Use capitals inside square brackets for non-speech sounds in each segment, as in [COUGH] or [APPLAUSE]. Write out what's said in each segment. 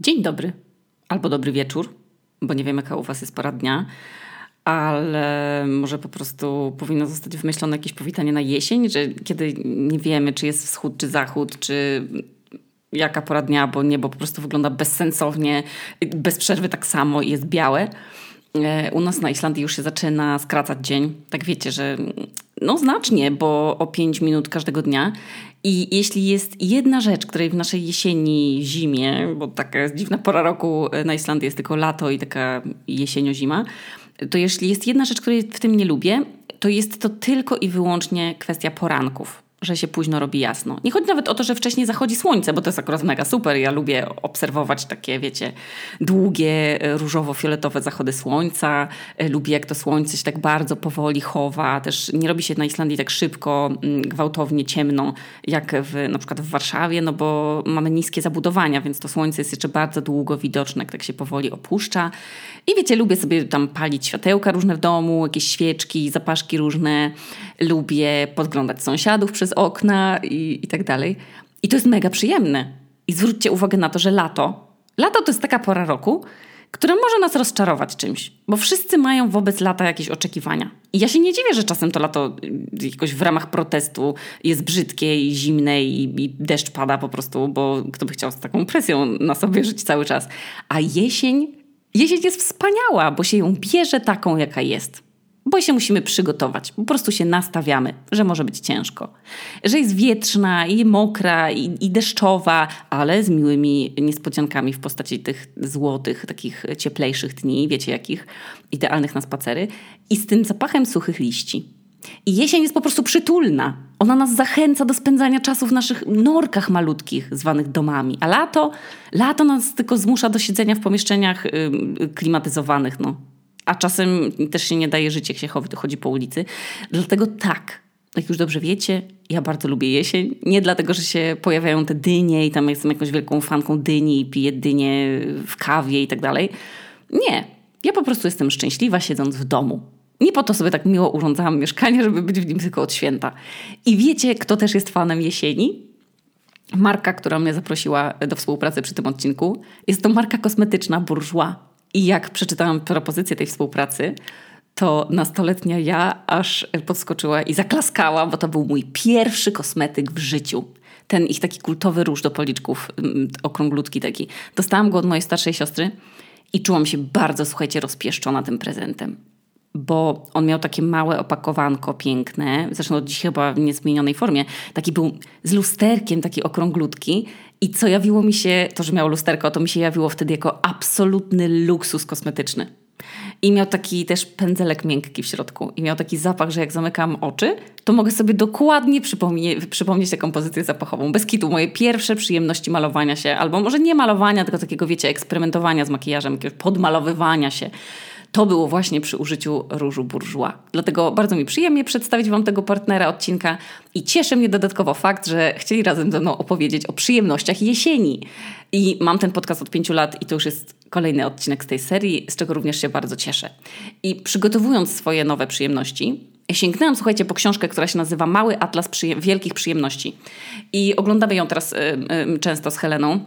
Dzień dobry albo dobry wieczór, bo nie wiem, jaka u Was jest pora dnia, ale może po prostu powinno zostać wymyślone jakieś powitanie na jesień, że kiedy nie wiemy, czy jest wschód, czy zachód, czy jaka pora dnia, bo niebo po prostu wygląda bezsensownie, bez przerwy tak samo i jest białe. E, u nas na Islandii już się zaczyna skracać dzień. Tak wiecie, że no znacznie, bo o 5 minut każdego dnia. I jeśli jest jedna rzecz, której w naszej jesieni, zimie, bo taka jest dziwna pora roku na Islandii jest tylko lato i taka jesienio-zima, to jeśli jest jedna rzecz, której w tym nie lubię, to jest to tylko i wyłącznie kwestia poranków że się późno robi jasno. Nie chodzi nawet o to, że wcześniej zachodzi słońce, bo to jest akurat mega super. Ja lubię obserwować takie, wiecie, długie, e, różowo-fioletowe zachody słońca. E, lubię, jak to słońce się tak bardzo powoli chowa. Też nie robi się na Islandii tak szybko, mm, gwałtownie, ciemno, jak w, na przykład w Warszawie, no bo mamy niskie zabudowania, więc to słońce jest jeszcze bardzo długo widoczne, tak się powoli opuszcza. I wiecie, lubię sobie tam palić światełka różne w domu, jakieś świeczki, zapaszki różne. Lubię podglądać sąsiadów przez okna i, i tak dalej. I to jest mega przyjemne. I zwróćcie uwagę na to, że lato, lato to jest taka pora roku, która może nas rozczarować czymś, bo wszyscy mają wobec lata jakieś oczekiwania. I ja się nie dziwię, że czasem to lato y, jakoś w ramach protestu jest brzydkie i zimne i, i deszcz pada po prostu, bo kto by chciał z taką presją na sobie żyć cały czas. A jesień, jesień jest wspaniała, bo się ją bierze taką, jaka jest bo się musimy przygotować. Po prostu się nastawiamy, że może być ciężko. Że jest wietrzna i mokra i, i, deszczowa, ale z miłymi niespodziankami w postaci tych złotych, takich cieplejszych dni, wiecie jakich, idealnych na spacery. I z tym zapachem suchych liści. I jesień jest po prostu przytulna. Ona nas zachęca do spędzania czasu w naszych norkach malutkich, zwanych domami. A lato, lato nas tylko zmusza do siedzenia w pomieszczeniach yy, klimatyzowanych, no, a czasem też się nie daje żyć, jak się chodzi po ulicy. Dlatego tak, jak już dobrze wiecie, ja bardzo lubię jesień. Nie dlatego, że się pojawiają te dynie i tam jestem jakąś wielką fanką dyni i piję dynie w kawie i tak dalej. Nie. Ja po prostu jestem szczęśliwa siedząc w domu. Nie po to sobie tak miło urządzałam mieszkanie, żeby być w nim tylko od święta. I wiecie, kto też jest fanem jesieni? Marka, która mnie zaprosiła do współpracy przy tym odcinku, jest to marka kosmetyczna Bourjois. I jak przeczytałam propozycję tej współpracy, to nastoletnia ja aż podskoczyła i zaklaskała, bo to był mój pierwszy kosmetyk w życiu. Ten ich taki kultowy róż do policzków, mm, okrąglutki taki. Dostałam go od mojej starszej siostry i czułam się bardzo, słuchajcie, rozpieszczona tym prezentem. Bo on miał takie małe opakowanko piękne, zresztą od dziś chyba w niezmienionej formie. Taki był z lusterkiem, taki okrąglutki i co jawiło mi się, to że miało lusterko, to mi się jawiło wtedy jako absolutny luksus kosmetyczny. I miał taki też pędzelek miękki w środku. I miał taki zapach, że jak zamykam oczy, to mogę sobie dokładnie przypomnie, przypomnieć tę kompozycję zapachową. Bez kitu, moje pierwsze przyjemności malowania się, albo może nie malowania, tylko takiego, wiecie, eksperymentowania z makijażem, podmalowywania się to było właśnie przy użyciu różu bourgeois. Dlatego bardzo mi przyjemnie przedstawić Wam tego partnera odcinka i cieszy mnie dodatkowo fakt, że chcieli razem ze mną opowiedzieć o przyjemnościach jesieni. I mam ten podcast od pięciu lat i to już jest kolejny odcinek z tej serii, z czego również się bardzo cieszę. I przygotowując swoje nowe przyjemności, sięgnęłam, słuchajcie, po książkę, która się nazywa Mały Atlas Wielkich Przyjemności. I oglądamy ją teraz y, y, często z Heleną,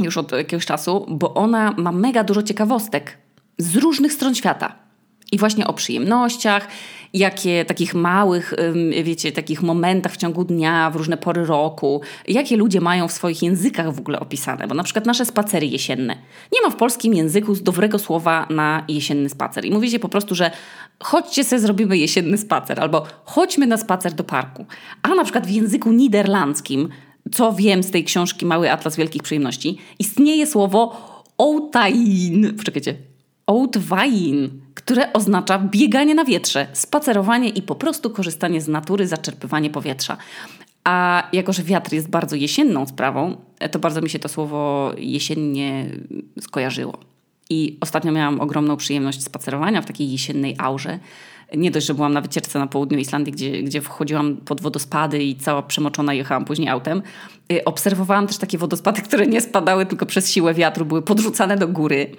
już od jakiegoś czasu, bo ona ma mega dużo ciekawostek z różnych stron świata. I właśnie o przyjemnościach, jakie takich małych, wiecie, takich momentach w ciągu dnia, w różne pory roku, jakie ludzie mają w swoich językach w ogóle opisane. Bo na przykład nasze spacery jesienne. Nie ma w polskim języku dobrego słowa na jesienny spacer. I mówicie po prostu, że chodźcie sobie zrobimy jesienny spacer, albo chodźmy na spacer do parku. A na przykład w języku niderlandzkim, co wiem z tej książki Mały Atlas Wielkich Przyjemności, istnieje słowo Outain. Poczekajcie, Outwein, które oznacza bieganie na wietrze, spacerowanie i po prostu korzystanie z natury, zaczerpywanie powietrza. A jako, że wiatr jest bardzo jesienną sprawą, to bardzo mi się to słowo jesiennie skojarzyło. I ostatnio miałam ogromną przyjemność spacerowania w takiej jesiennej aurze nie dość, że byłam na wycieczce na południu Islandii, gdzie, gdzie wchodziłam pod wodospady i cała przemoczona jechałam później autem, y, obserwowałam też takie wodospady, [LAUGHS] które nie spadały tylko przez siłę wiatru, były podrzucane do góry.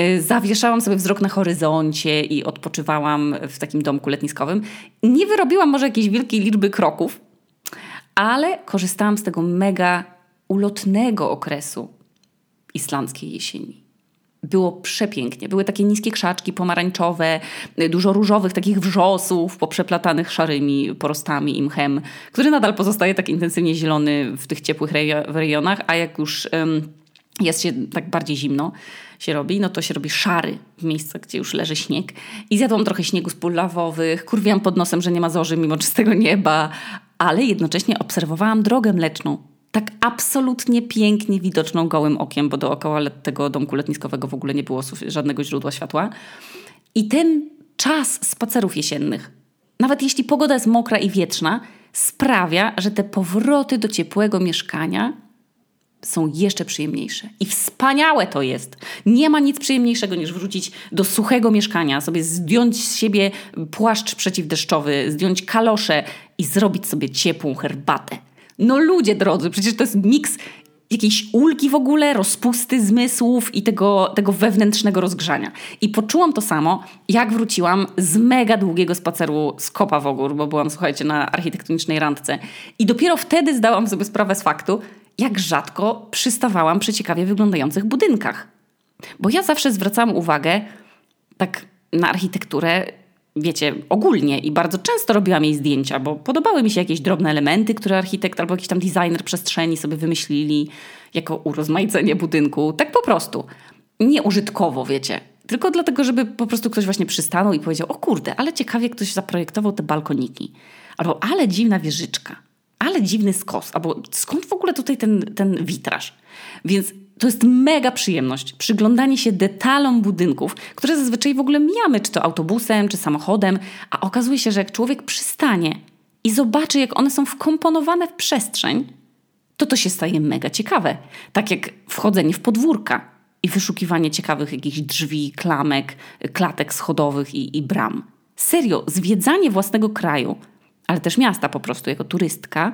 Y, zawieszałam sobie wzrok na horyzoncie i odpoczywałam w takim domku letniskowym. Nie wyrobiłam może jakiejś wielkiej liczby kroków, ale korzystałam z tego mega ulotnego okresu islandzkiej jesieni. Było przepięknie. Były takie niskie krzaczki pomarańczowe, dużo różowych takich wrzosów poprzeplatanych szarymi porostami i mchem, który nadal pozostaje tak intensywnie zielony w tych ciepłych rejonach, a jak już um, jest się tak bardziej zimno, się robi, no to się robi szary w miejscach, gdzie już leży śnieg. I zjadłam trochę śniegu z pól lawowych, kurwiłam pod nosem, że nie ma zorzy mimo czystego nieba, ale jednocześnie obserwowałam drogę mleczną. Tak absolutnie pięknie widoczną gołym okiem, bo dookoła tego domku letniskowego w ogóle nie było żadnego źródła światła. I ten czas spacerów jesiennych, nawet jeśli pogoda jest mokra i wietrzna, sprawia, że te powroty do ciepłego mieszkania są jeszcze przyjemniejsze. I wspaniałe to jest. Nie ma nic przyjemniejszego niż wrócić do suchego mieszkania, sobie zdjąć z siebie płaszcz przeciwdeszczowy, zdjąć kalosze i zrobić sobie ciepłą herbatę. No ludzie drodzy, przecież to jest miks jakiejś ulgi w ogóle, rozpusty zmysłów i tego, tego wewnętrznego rozgrzania. I poczułam to samo, jak wróciłam z mega długiego spaceru z Kopa w Ogór, bo byłam, słuchajcie, na architektonicznej randce. I dopiero wtedy zdałam sobie sprawę z faktu, jak rzadko przystawałam przy ciekawie wyglądających budynkach. Bo ja zawsze zwracałam uwagę tak na architekturę, wiecie, ogólnie i bardzo często robiłam jej zdjęcia, bo podobały mi się jakieś drobne elementy, które architekt albo jakiś tam designer przestrzeni sobie wymyślili jako urozmaicenie budynku. Tak po prostu. Nie użytkowo, wiecie. Tylko dlatego, żeby po prostu ktoś właśnie przystanął i powiedział: O kurde, ale ciekawie ktoś zaprojektował te balkoniki. Albo ale dziwna wieżyczka ale dziwny skos, albo skąd w ogóle tutaj ten, ten witraż? Więc to jest mega przyjemność. Przyglądanie się detalom budynków, które zazwyczaj w ogóle mijamy, czy to autobusem, czy samochodem, a okazuje się, że jak człowiek przystanie i zobaczy, jak one są wkomponowane w przestrzeń, to to się staje mega ciekawe. Tak jak wchodzenie w podwórka i wyszukiwanie ciekawych jakichś drzwi, klamek, klatek schodowych i, i bram. Serio, zwiedzanie własnego kraju ale też miasta po prostu jako turystka,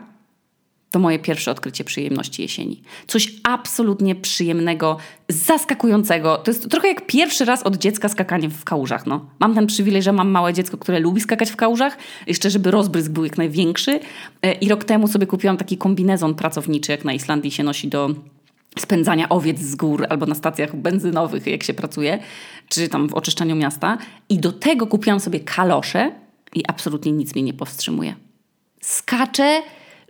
to moje pierwsze odkrycie przyjemności jesieni. Coś absolutnie przyjemnego, zaskakującego. To jest trochę jak pierwszy raz od dziecka skakanie w kałużach. No. Mam ten przywilej, że mam małe dziecko, które lubi skakać w kałużach, jeszcze żeby rozbrysk był jak największy. E, I rok temu sobie kupiłam taki kombinezon pracowniczy, jak na Islandii się nosi do spędzania owiec z gór albo na stacjach benzynowych, jak się pracuje, czy tam w oczyszczaniu miasta. I do tego kupiłam sobie kalosze, i absolutnie nic mnie nie powstrzymuje. Skaczę,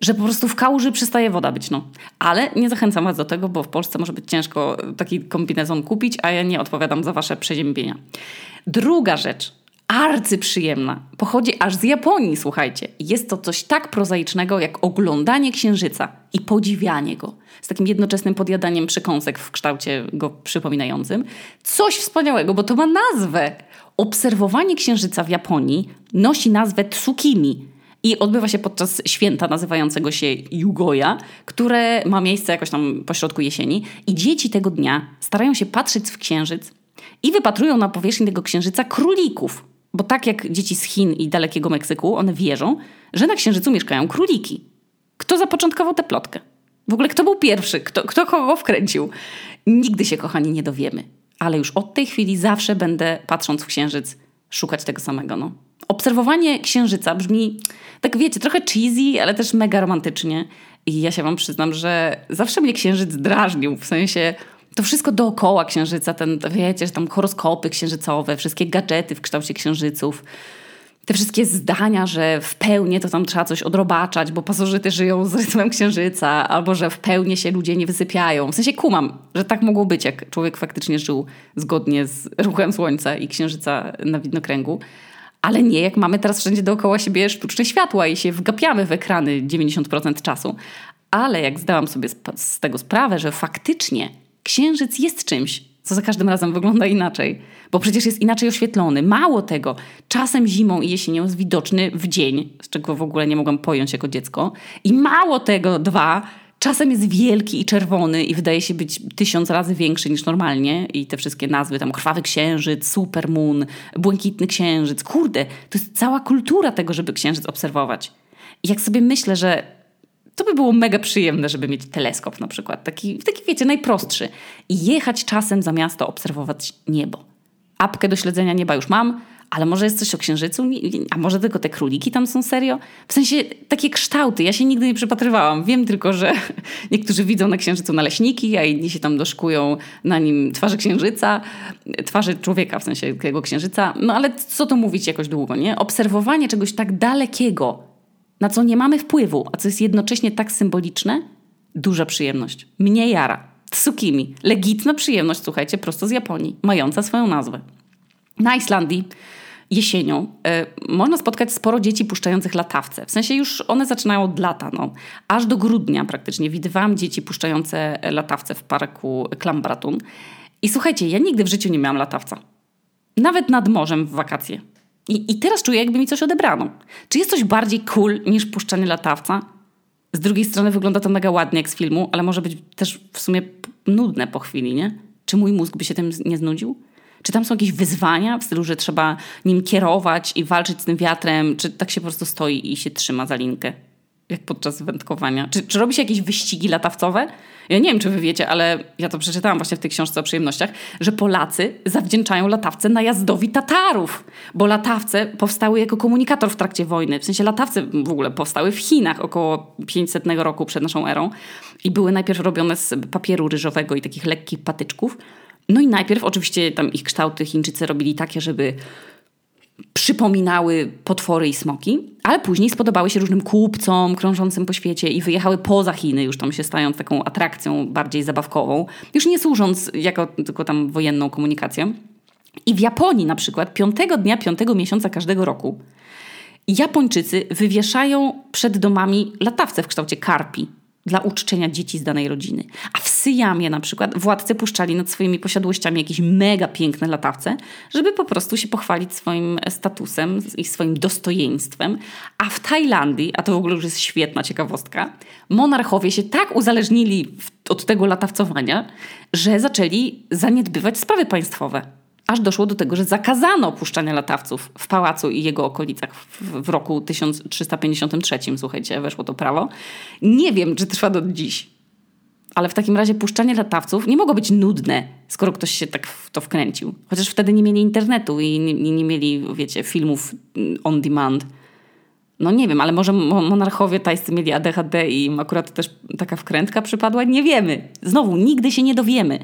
że po prostu w kałuży przestaje woda być. No. Ale nie zachęcam Was do tego, bo w Polsce może być ciężko taki kombinezon kupić, a ja nie odpowiadam za Wasze przeziębienia. Druga rzecz, arcyprzyjemna, pochodzi aż z Japonii, słuchajcie. Jest to coś tak prozaicznego, jak oglądanie księżyca i podziwianie go. Z takim jednoczesnym podjadaniem przekąsek w kształcie go przypominającym. Coś wspaniałego, bo to ma nazwę. Obserwowanie księżyca w Japonii nosi nazwę Tsukimi i odbywa się podczas święta nazywającego się Jugoja, które ma miejsce jakoś tam pośrodku jesieni. I dzieci tego dnia starają się patrzeć w księżyc i wypatrują na powierzchni tego księżyca królików. Bo tak jak dzieci z Chin i dalekiego Meksyku, one wierzą, że na księżycu mieszkają króliki. Kto zapoczątkował tę plotkę? W ogóle kto był pierwszy? Kto, kto kogo wkręcił? Nigdy się, kochani, nie dowiemy ale już od tej chwili zawsze będę, patrząc w księżyc, szukać tego samego. No. Obserwowanie księżyca brzmi, tak wiecie, trochę cheesy, ale też mega romantycznie. I ja się wam przyznam, że zawsze mnie księżyc drażnił, w sensie to wszystko dookoła księżyca, ten, wiecie, że tam horoskopy księżycowe, wszystkie gadżety w kształcie księżyców te wszystkie zdania, że w pełni to tam trzeba coś odrobaczać, bo pasożyty żyją z rytmem księżyca, albo że w pełni się ludzie nie wysypiają. W sensie kumam, że tak mogło być, jak człowiek faktycznie żył zgodnie z ruchem słońca i księżyca na widnokręgu. Ale nie, jak mamy teraz wszędzie dookoła siebie sztuczne światła i się wgapiamy w ekrany 90% czasu. Ale jak zdałam sobie z tego sprawę, że faktycznie księżyc jest czymś, co za każdym razem wygląda inaczej, bo przecież jest inaczej oświetlony. Mało tego, czasem zimą i jesienią jest widoczny w dzień, z czego w ogóle nie mogłam pojąć jako dziecko. I mało tego, dwa, czasem jest wielki i czerwony i wydaje się być tysiąc razy większy niż normalnie. I te wszystkie nazwy, tam krwawy księżyc, supermoon, błękitny księżyc. Kurde, to jest cała kultura tego, żeby księżyc obserwować. I jak sobie myślę, że to by było mega przyjemne, żeby mieć teleskop na przykład, taki, taki wiecie, najprostszy. I jechać czasem za miasto, obserwować niebo. Apkę do śledzenia nieba już mam, ale może jest coś o księżycu, a może tylko te króliki tam są serio? W sensie takie kształty, ja się nigdy nie przypatrywałam. Wiem tylko, że [LAUGHS] niektórzy widzą na księżycu naleśniki, a inni się tam doszkują na nim twarzy księżyca, twarzy człowieka, w sensie tego księżyca. No ale co to mówić jakoś długo, nie? Obserwowanie czegoś tak dalekiego, na co nie mamy wpływu, a co jest jednocześnie tak symboliczne, duża przyjemność. Mnie jara. Tsukimi. Legitna przyjemność, słuchajcie, prosto z Japonii, mająca swoją nazwę. Na Islandii jesienią y, można spotkać sporo dzieci puszczających latawce. W sensie już one zaczynają od lata. No. Aż do grudnia praktycznie widywałam dzieci puszczające latawce w parku Klambratun. I słuchajcie, ja nigdy w życiu nie miałam latawca. Nawet nad morzem w wakacje. I, I teraz czuję, jakby mi coś odebrano. Czy jest coś bardziej cool niż puszczanie latawca? Z drugiej strony wygląda to mega ładnie jak z filmu, ale może być też w sumie nudne po chwili, nie? Czy mój mózg by się tym nie znudził? Czy tam są jakieś wyzwania w stylu, że trzeba nim kierować i walczyć z tym wiatrem, czy tak się po prostu stoi i się trzyma za linkę? Jak podczas wędkowania. Czy, czy robi się jakieś wyścigi latawcowe? Ja nie wiem, czy wy wiecie, ale ja to przeczytałam właśnie w tej książce o przyjemnościach, że Polacy zawdzięczają latawce najazdowi Tatarów, bo latawce powstały jako komunikator w trakcie wojny. W sensie latawce w ogóle powstały w Chinach około 500 roku przed naszą erą i były najpierw robione z papieru ryżowego i takich lekkich patyczków, no i najpierw oczywiście tam ich kształty Chińczycy robili takie, żeby przypominały potwory i smoki, ale później spodobały się różnym kupcom krążącym po świecie i wyjechały poza Chiny, już tam się stając taką atrakcją bardziej zabawkową, już nie służąc jako tylko tam wojenną komunikacją. I w Japonii na przykład piątego dnia piątego miesiąca każdego roku Japończycy wywieszają przed domami latawce w kształcie karpi dla uczczenia dzieci z danej rodziny. A w Syjamie na przykład władcy puszczali nad swoimi posiadłościami jakieś mega piękne latawce, żeby po prostu się pochwalić swoim statusem i swoim dostojeństwem. A w Tajlandii, a to w ogóle już jest świetna ciekawostka, monarchowie się tak uzależnili od tego latawcowania, że zaczęli zaniedbywać sprawy państwowe aż doszło do tego, że zakazano opuszczania latawców w pałacu i jego okolicach w roku 1353, słuchajcie, weszło to prawo. Nie wiem, czy trwa do dziś. Ale w takim razie puszczanie latawców nie mogło być nudne, skoro ktoś się tak w to wkręcił. Chociaż wtedy nie mieli internetu i nie, nie mieli, wiecie, filmów on demand. No nie wiem, ale może monarchowie tajscy mieli ADHD i im akurat też taka wkrętka przypadła? Nie wiemy. Znowu, nigdy się nie dowiemy.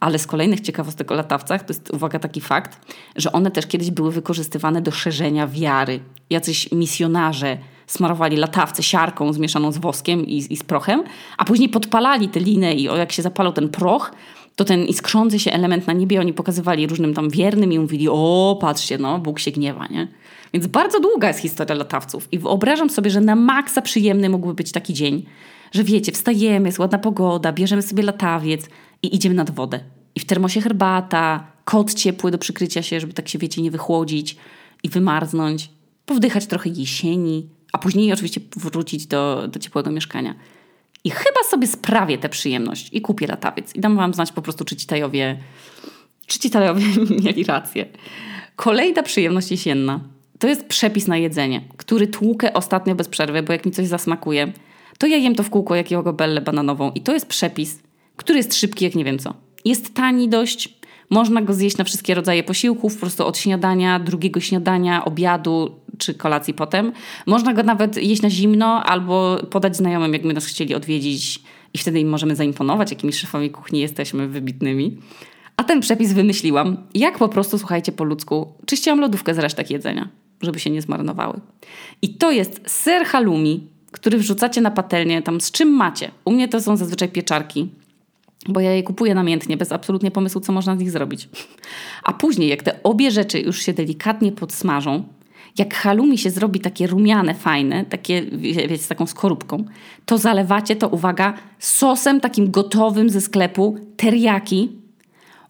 Ale z kolejnych ciekawostek o latawcach to jest, uwaga, taki fakt, że one też kiedyś były wykorzystywane do szerzenia wiary. Jacyś misjonarze smarowali latawce siarką zmieszaną z woskiem i, i z prochem, a później podpalali te liny i o, jak się zapalał ten proch, to ten iskrzący się element na niebie oni pokazywali różnym tam wiernym i mówili, o patrzcie, no Bóg się gniewa, nie? Więc bardzo długa jest historia latawców i wyobrażam sobie, że na maksa przyjemny mógłby być taki dzień, że wiecie, wstajemy, jest ładna pogoda, bierzemy sobie latawiec, i idziemy nad wodę. I w termosie herbata, kot ciepły do przykrycia się, żeby tak się, wiecie, nie wychłodzić i wymarznąć. Powdychać trochę jesieni, a później oczywiście wrócić do, do ciepłego mieszkania. I chyba sobie sprawię tę przyjemność i kupię latawiec. I dam wam znać po prostu, czy ci tajowie, czy ci tajowie [LAUGHS] mieli rację. Kolejna przyjemność jesienna to jest przepis na jedzenie, który tłukę ostatnio bez przerwy, bo jak mi coś zasmakuje, to ja jem to w kółko jakiego bellę bananową. I to jest przepis, który jest szybki jak nie wiem co. Jest tani dość, można go zjeść na wszystkie rodzaje posiłków, po prostu od śniadania, drugiego śniadania, obiadu czy kolacji potem. Można go nawet jeść na zimno albo podać znajomym, jakby nas chcieli odwiedzić i wtedy im możemy zaimponować, jakimi szefami kuchni jesteśmy wybitnymi. A ten przepis wymyśliłam, jak po prostu, słuchajcie, po ludzku, czyściłam lodówkę z resztek jedzenia, żeby się nie zmarnowały. I to jest ser halloumi, który wrzucacie na patelnię tam z czym macie. U mnie to są zazwyczaj pieczarki, bo ja je kupuję namiętnie, bez absolutnie pomysłu, co można z nich zrobić. A później, jak te obie rzeczy już się delikatnie podsmażą, jak halumi się zrobi takie rumiane, fajne, takie, wiecie, z taką skorupką, to zalewacie to, uwaga, sosem takim gotowym ze sklepu, teriyaki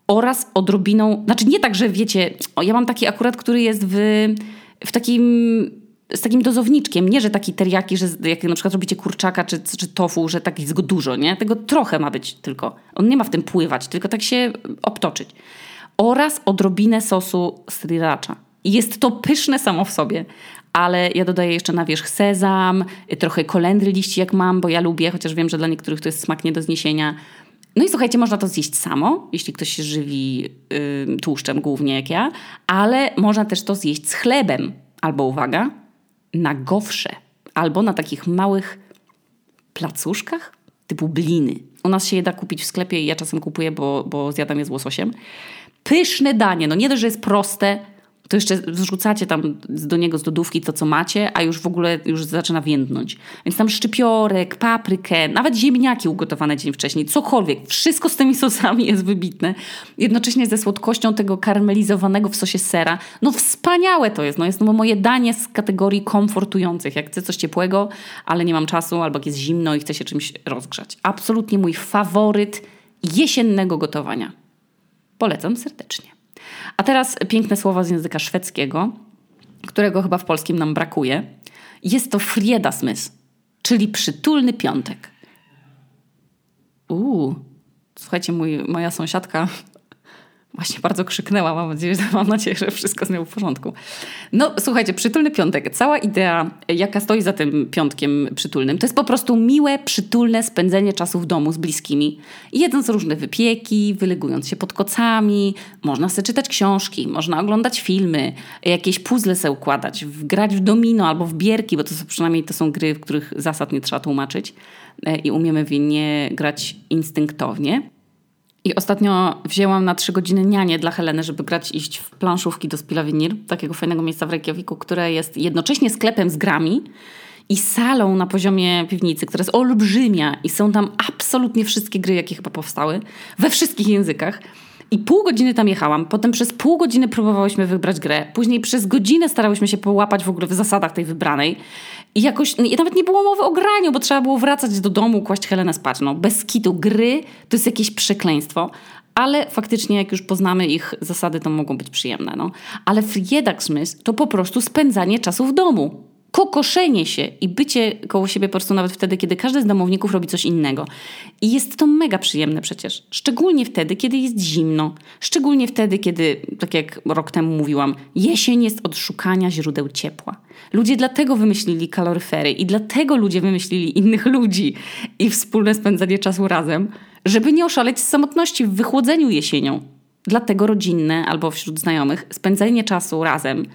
oraz odrobiną, znaczy nie tak, że wiecie, ja mam taki akurat, który jest w, w takim z takim dozowniczkiem, nie, że taki teriyaki, że jak na przykład robicie kurczaka czy, czy tofu, że tak jest go dużo, nie? Tego trochę ma być tylko. On nie ma w tym pływać, tylko tak się obtoczyć. Oraz odrobinę sosu sriracha. Jest to pyszne samo w sobie, ale ja dodaję jeszcze na wierzch sezam, trochę kolendry liści jak mam, bo ja lubię, chociaż wiem, że dla niektórych to jest smak nie do zniesienia. No i słuchajcie, można to zjeść samo, jeśli ktoś się żywi tłuszczem głównie jak ja, ale można też to zjeść z chlebem. Albo uwaga, na gofrze. Albo na takich małych placuszkach typu bliny. U nas się je da kupić w sklepie i ja czasem kupuję, bo, bo zjadam je z łososiem. Pyszne danie. No nie dość, że jest proste, to jeszcze wrzucacie tam do niego z lodówki to, co macie, a już w ogóle już zaczyna więdnąć. Więc tam szczypiorek, paprykę, nawet ziemniaki ugotowane dzień wcześniej, cokolwiek. Wszystko z tymi sosami jest wybitne. Jednocześnie ze słodkością tego karmelizowanego w sosie sera. No wspaniałe to jest. No jest no moje danie z kategorii komfortujących. Jak chcę coś ciepłego, ale nie mam czasu, albo jest zimno i chcę się czymś rozgrzać. Absolutnie mój faworyt jesiennego gotowania. Polecam serdecznie. A teraz piękne słowa z języka szwedzkiego, którego chyba w polskim nam brakuje. Jest to Fredagsmys, czyli przytulny piątek. Uuu, słuchajcie, mój, moja sąsiadka Właśnie bardzo krzyknęła, mam nadzieję, mam nadzieję, że wszystko z nią w porządku. No słuchajcie, przytulny piątek. Cała idea, jaka stoi za tym piątkiem przytulnym, to jest po prostu miłe, przytulne spędzenie czasu w domu z bliskimi. Jedząc różne wypieki, wylegując się pod kocami, można sobie czytać książki, można oglądać filmy, jakieś puzzle sobie układać, grać w domino albo w bierki, bo to są, przynajmniej to są gry, w których zasad nie trzeba tłumaczyć e, i umiemy w nie grać instynktownie. I ostatnio wzięłam na trzy godziny nianie dla Heleny, żeby grać iść w planszówki do Spilavinir, takiego fajnego miejsca w Reykjaviku, które jest jednocześnie sklepem z grami i salą na poziomie piwnicy, która jest olbrzymia i są tam absolutnie wszystkie gry, jakie chyba powstały, we wszystkich językach. I pół godziny tam jechałam, potem przez pół godziny próbowałyśmy wybrać grę, później przez godzinę starałyśmy się połapać w ogóle w zasadach tej wybranej. I jakoś, i nawet nie było mowy o graniu, bo trzeba było wracać do domu, kłaść Helenę spać. No, bez kitu gry to jest jakieś przekleństwo. Ale faktycznie, jak już poznamy ich zasady, to mogą być przyjemne. No. Ale Friedagsmys to po prostu spędzanie czasu w domu kokoszenie się i bycie koło siebie po prostu nawet wtedy, kiedy każdy z domowników robi coś innego. I jest to mega przyjemne przecież. Szczególnie wtedy, kiedy jest zimno. Szczególnie wtedy, kiedy, tak jak rok temu mówiłam, jesień jest od szukania źródeł ciepła. Ludzie dlatego wymyślili kaloryfery i dlatego ludzie wymyślili innych ludzi i wspólne spędzanie czasu razem, żeby nie oszaleć z samotności w wychłodzeniu jesienią. Dlatego rodzinne albo wśród znajomych spędzanie czasu razem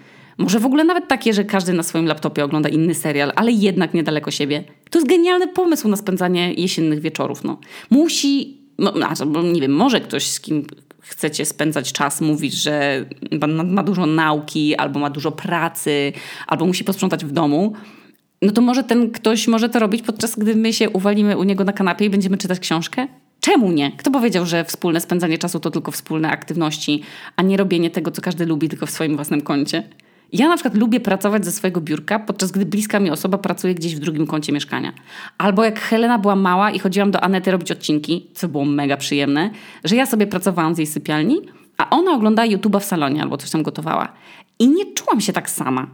może w ogóle nawet takie, że każdy na swoim laptopie ogląda inny serial, ale jednak niedaleko siebie. To jest genialny pomysł na spędzanie jesiennych wieczorów. No. Musi, no, znaczy, nie wiem, może ktoś z kim chcecie spędzać czas, mówić, że ma dużo nauki, albo ma dużo pracy, albo musi posprzątać w domu, no to może ten ktoś może to robić podczas gdy my się uwalimy u niego na kanapie i będziemy czytać książkę? Czemu nie? Kto powiedział, że wspólne spędzanie czasu to tylko wspólne aktywności, a nie robienie tego, co każdy lubi, tylko w swoim własnym kącie? Ja na przykład lubię pracować ze swojego biurka, podczas gdy bliska mi osoba pracuje gdzieś w drugim kącie mieszkania. Albo jak Helena była mała i chodziłam do Anety robić odcinki, co było mega przyjemne, że ja sobie pracowałam z jej sypialni, a ona oglądała YouTube'a w salonie albo coś tam gotowała. I nie czułam się tak sama.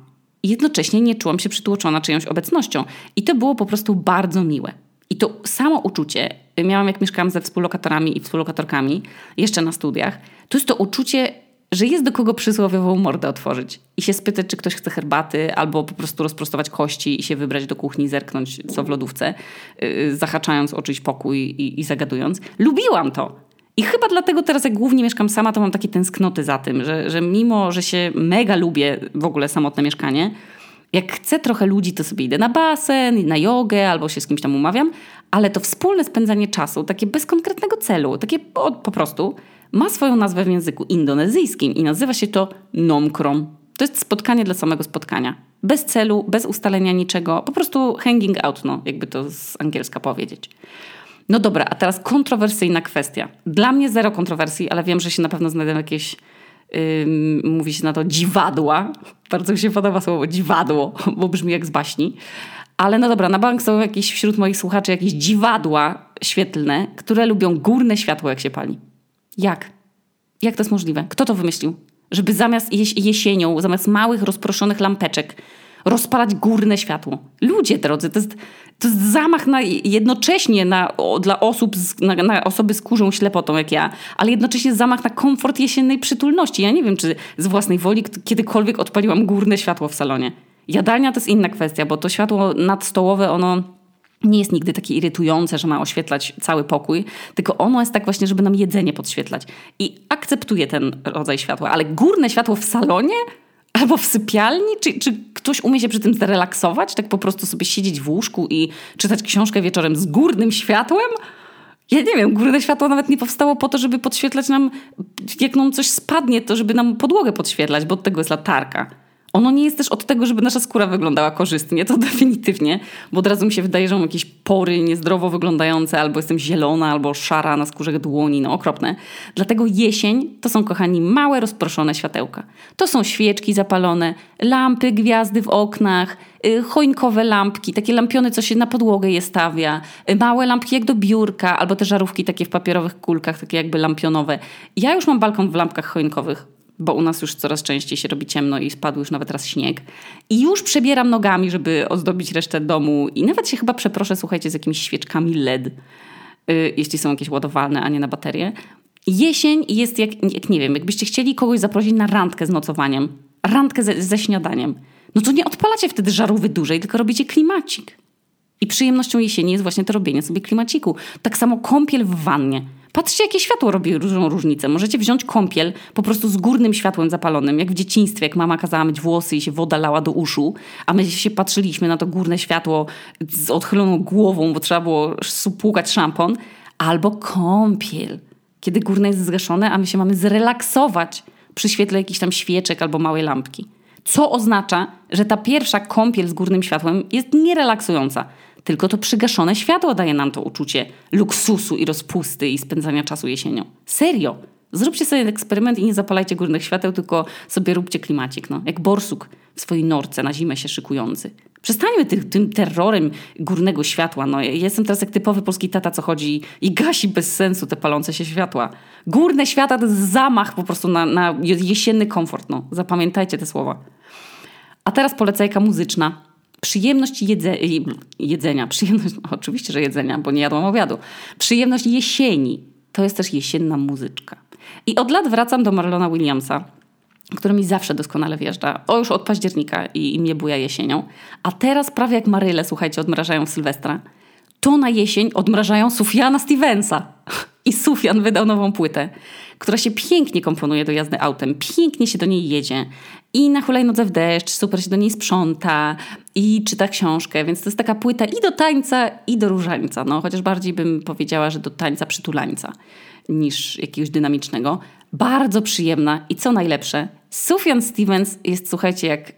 I jednocześnie nie czułam się przytłoczona czyjąś obecnością. I to było po prostu bardzo miłe. I to samo uczucie miałam, jak mieszkałam ze współlokatorami i współlokatorkami, jeszcze na studiach. To jest to uczucie że jest do kogo przysłowiową mordę otworzyć i się spytać, czy ktoś chce herbaty, albo po prostu rozprostować kości i się wybrać do kuchni, zerknąć co w lodówce, yy, zahaczając o czyjś pokój i, i zagadując. Lubiłam to. I chyba dlatego teraz, jak głównie mieszkam sama, to mam takie tęsknoty za tym, że, że mimo, że się mega lubię w ogóle samotne mieszkanie, jak chcę trochę ludzi, to sobie idę na basen, na jogę albo się z kimś tam umawiam, ale to wspólne spędzanie czasu, takie bez konkretnego celu, takie po, po prostu ma swoją nazwę w języku indonezyjskim i nazywa się to nomkrom. To jest spotkanie dla samego spotkania. Bez celu, bez ustalenia niczego, po prostu hanging out, no, jakby to z angielska powiedzieć. No dobra, a teraz kontrowersyjna kwestia. Dla mnie zero kontrowersji, ale wiem, że się na pewno znajdą jakieś, mówi się na to dziwadła. Bardzo mi się podoba słowo dziwadło, bo brzmi jak z baśni. Ale no dobra, na bank są jakieś wśród moich słuchaczy jakieś dziwadła świetlne, które lubią górne światło, jak się pali. Jak? Jak to jest możliwe? Kto to wymyślił? Żeby zamiast jesienią, zamiast małych, rozproszonych lampeczek, rozpalać górne światło. Ludzie drodzy, to jest, to jest zamach na, jednocześnie na, o, dla osób, z, na, na, osoby z kurzą ślepotą jak ja, ale jednocześnie zamach na komfort jesiennej przytulności. Ja nie wiem, czy z własnej woli kiedykolwiek odpaliłam górne światło w salonie. Jadalnia to jest inna kwestia, bo to światło nadstołowe, ono nie jest nigdy takie irytujące, że ma oświetlać cały pokój, tylko ono jest tak właśnie, żeby nam jedzenie podświetlać. I akceptuję ten rodzaj światła, ale górne światło w salonie albo w sypialni? Czy, czy ktoś umie się przy tym zrelaksować? Tak po prostu sobie siedzieć w łóżku i czytać książkę wieczorem z górnym światłem? Ja nie wiem, górne światło nawet nie powstało po to, żeby podświetlać nam, jak nam coś spadnie, to żeby nam podłogę podświetlać, bo od tego jest latarka. Ono nie jest też od tego, żeby nasza skóra wyglądała korzystnie, to [LAUGHS] definitywnie, bo od razu mi się wydaje, że mam jakieś pory niezdrowo wyglądające, albo jestem zielona, albo szara na skórze dłoni, no okropne. Dlatego jesień to są, kochani, małe, rozproszone światełka. To są świeczki zapalone, lampy, gwiazdy w oknach, yy, choinkowe lampki, takie lampiony, co się na podłogę je stawia, yy, małe lampki jak do biurka, albo te żarówki takie w papierowych kulkach, takie jakby lampionowe. Ja już mam balkon w lampkach choinkowych bo u nas już coraz częściej się robi ciemno i spadł już nawet raz śnieg. I już przebieram nogami, żeby ozdobić resztę domu i nawet się chyba przeproszę, słuchajcie, z jakimiś świeczkami LED, yy, jeśli są jakieś ładowalne, a nie na baterie. Jesień jest jak, jak, nie wiem, jakbyście chcieli kogoś zaprosić na randkę z nocowaniem, randkę ze, ze śniadaniem, no to nie odpalacie wtedy żarówy dłużej, tylko robicie klimacik. I przyjemnością jesieni jest właśnie to robienie sobie klimaciku. Tak samo kąpiel w wannie. Patrzcie, jakie światło robi różnicę. Możecie wziąć kąpiel po prostu z górnym światłem zapalonym, jak w dzieciństwie, jak mama kazała myć włosy i się woda lała do uszu, a my się patrzyliśmy na to górne światło z odchyloną głową, bo trzeba było supłukać szampon. Albo kąpiel, kiedy górne jest zgaszone, a my się mamy zrelaksować przy świetle jakichś tam świeczek albo małej lampki. Co oznacza, że ta pierwsza kąpiel z górnym światłem jest nierelaksująca tylko to przygaszone światło daje nam to uczucie luksusu i rozpusty i spędzania czasu jesienią. Serio. Zróbcie sobie eksperyment i nie zapalajcie górnych świateł, tylko sobie róbcie klimacik, no. Jak borsuk w swojej norce na zimę się szykujący. Przestańmy ty, tym terrorem górnego światła. No, ja jestem teraz jak typowy polski tata, co chodzi i gasi bez sensu te palące się światła. Górne światła to jest zamach po prostu na, na jesienny komfort. No. Zapamiętajcie te słowa. A teraz polecajka muzyczna przyjemność jedze, jedzenia, przyjemność, no, [LAUGHS] oczywiście, że jedzenia, bo nie jadłam obiadu, przyjemność jesieni. To jest też jesienna muzyczka. I od lat wracam do Marlona Williamsa, który mi zawsze doskonale wjeżdża. O, już od października i, i mnie buja jesienią. A teraz prawie jak Maryle, słuchajcie, odmrażają Sylwestra. To na jesień odmrażają Sufiana Stevensa. [LAUGHS] I Sufian wydał nową płytę, która się pięknie komponuje do jazdy autem, pięknie się do niej jedzie. I na hulajnodze w deszcz, super się do niej sprząta i czyta książkę, więc to jest taka płyta i do tańca, i do różańca. No, chociaż bardziej bym powiedziała, że do tańca przytulańca niż jakiegoś dynamicznego. Bardzo przyjemna i co najlepsze, Sufjan Stevens jest, słuchajcie, jak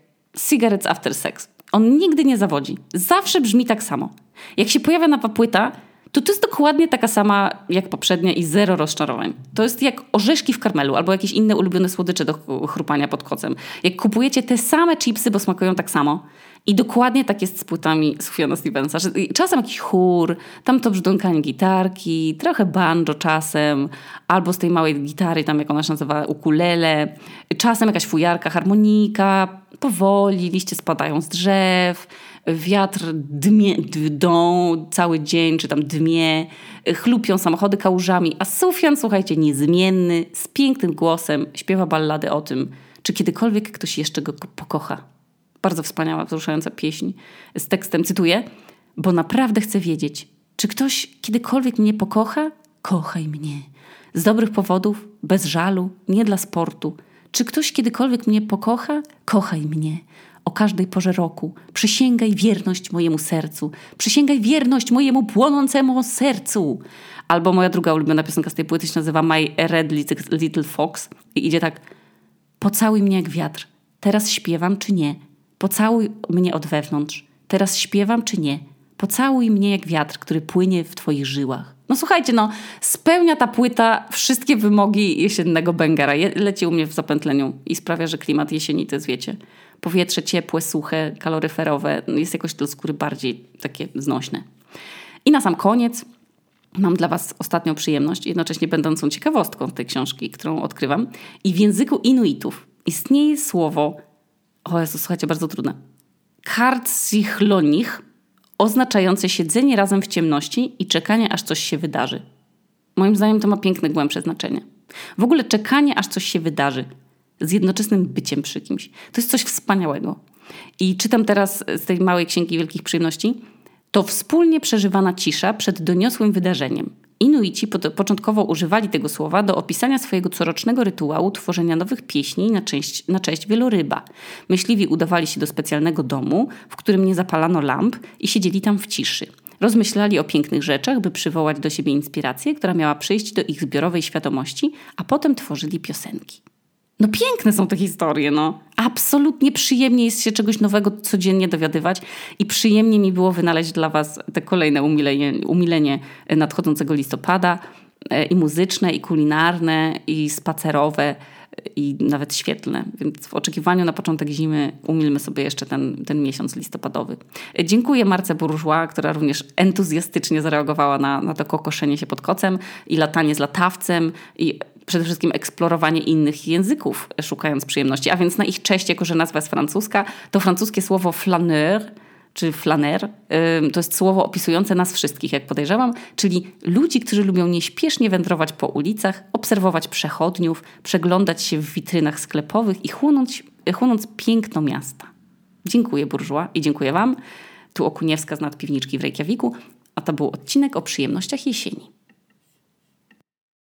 Cigarettes After Sex. On nigdy nie zawodzi. Zawsze brzmi tak samo. Jak się pojawia nowa płyta, to to jest dokładnie taka sama jak poprzednia i zero rozczarowań. To jest jak orzeszki w karmelu albo jakieś inne ulubione słodycze do chrupania pod kocem. Jak kupujecie te same chipsy, bo smakują tak samo. I dokładnie tak jest z płytami Sufiana Stevensa, czasem jakiś chór, tam to brzdąkanie gitarki, trochę banjo czasem, albo z tej małej gitary, tam jak ona się nazywa, ukulele, czasem jakaś fujarka, harmonika, powoli, liście spadają z drzew, wiatr dmie, ddą cały dzień, czy tam dmie, chlupią samochody kałużami, a Sufian, słuchajcie, niezmienny, z pięknym głosem śpiewa ballady o tym, czy kiedykolwiek ktoś jeszcze go pokocha. Bardzo wspaniała, wzruszająca pieśń z tekstem, cytuję, bo naprawdę chcę wiedzieć, czy ktoś kiedykolwiek mnie pokocha? Kochaj mnie. Z dobrych powodów, bez żalu, nie dla sportu. Czy ktoś kiedykolwiek mnie pokocha? Kochaj mnie o każdej porze roku. Przysięgaj wierność mojemu sercu. Przysięgaj wierność mojemu płonącemu sercu. Albo moja druga ulubiona piosenka z tej płyty się nazywa My Red Little, Fox i idzie tak Pocałuj mnie jak wiatr. Teraz śpiewam czy nie? Pocałuj mnie od wewnątrz. Teraz śpiewam czy nie? Pocałuj mnie jak wiatr, który płynie w twoich żyłach. No słuchajcie, no spełnia ta płyta wszystkie wymogi jesiennego Bengera. Leci u mnie w zapętleniu i sprawia, że klimat jesieni to jest, wiecie, powietrze ciepłe, suche, kaloryferowe, no, jest jakoś dla skóry bardziej takie znośne. I na sam koniec mam dla Was ostatnią przyjemność, jednocześnie będącą ciekawostką tej książki, którą odkrywam. I w języku Inuitów istnieje słowo, o Jezu, słuchajcie, bardzo trudne, kartsichlonych, oznaczające siedzenie razem w ciemności i czekanie, aż coś się wydarzy. Moim zdaniem to ma piękne, głębsze znaczenie. W ogóle czekanie, aż coś się wydarzy z jednoczesnym byciem przy kimś. To jest coś wspaniałego. I czytam teraz z tej małej księgi wielkich przyjemności. To wspólnie przeżywana cisza przed doniosłym wydarzeniem. Inuici początkowo używali tego słowa do opisania swojego corocznego rytuału tworzenia nowych pieśni na cześć, na cześć wieloryba. Myśliwi udawali się do specjalnego domu, w którym nie zapalano lamp i siedzieli tam w ciszy. Rozmyślali o pięknych rzeczach, by przywołać do siebie inspirację, która miała przyjść do ich zbiorowej świadomości, a potem tworzyli piosenki. No piękne są te historie, no. Absolutnie przyjemnie jest się czegoś nowego codziennie dowiadywać i przyjemnie mi było wynaleźć dla Was te kolejne umilenie, umilenie nadchodzącego listopada e, i muzyczne, i kulinarne, i spacerowe, i nawet świetlne. Więc w oczekiwaniu na początek zimy umilmy sobie jeszcze ten, ten miesiąc listopadowy. E, dziękuję Marce Bourgeois, która również entuzjastycznie zareagowała na, na to kokoszenie się pod kocem i latanie z latawcem i przede wszystkim eksplorowanie innych języków, szukając przyjemności. A więc na ich cześć, jako że nazwa jest francuska, to francuskie słowo flaneur czy flaner, to jest słowo opisujące nas wszystkich, jak podejrzewam, czyli ludzi, którzy lubią nieśpiesznie wędrować po ulicach, obserwować przechodniów, przeglądać się w witrynach sklepowych i chłonąć, chłonąc piękno miasta. Dziękuję burżua i dziękuję Wam. Tu Okuniewska z nadpiwniczki w Reykjaviku, a to był odcinek o przyjemnościach jesieni.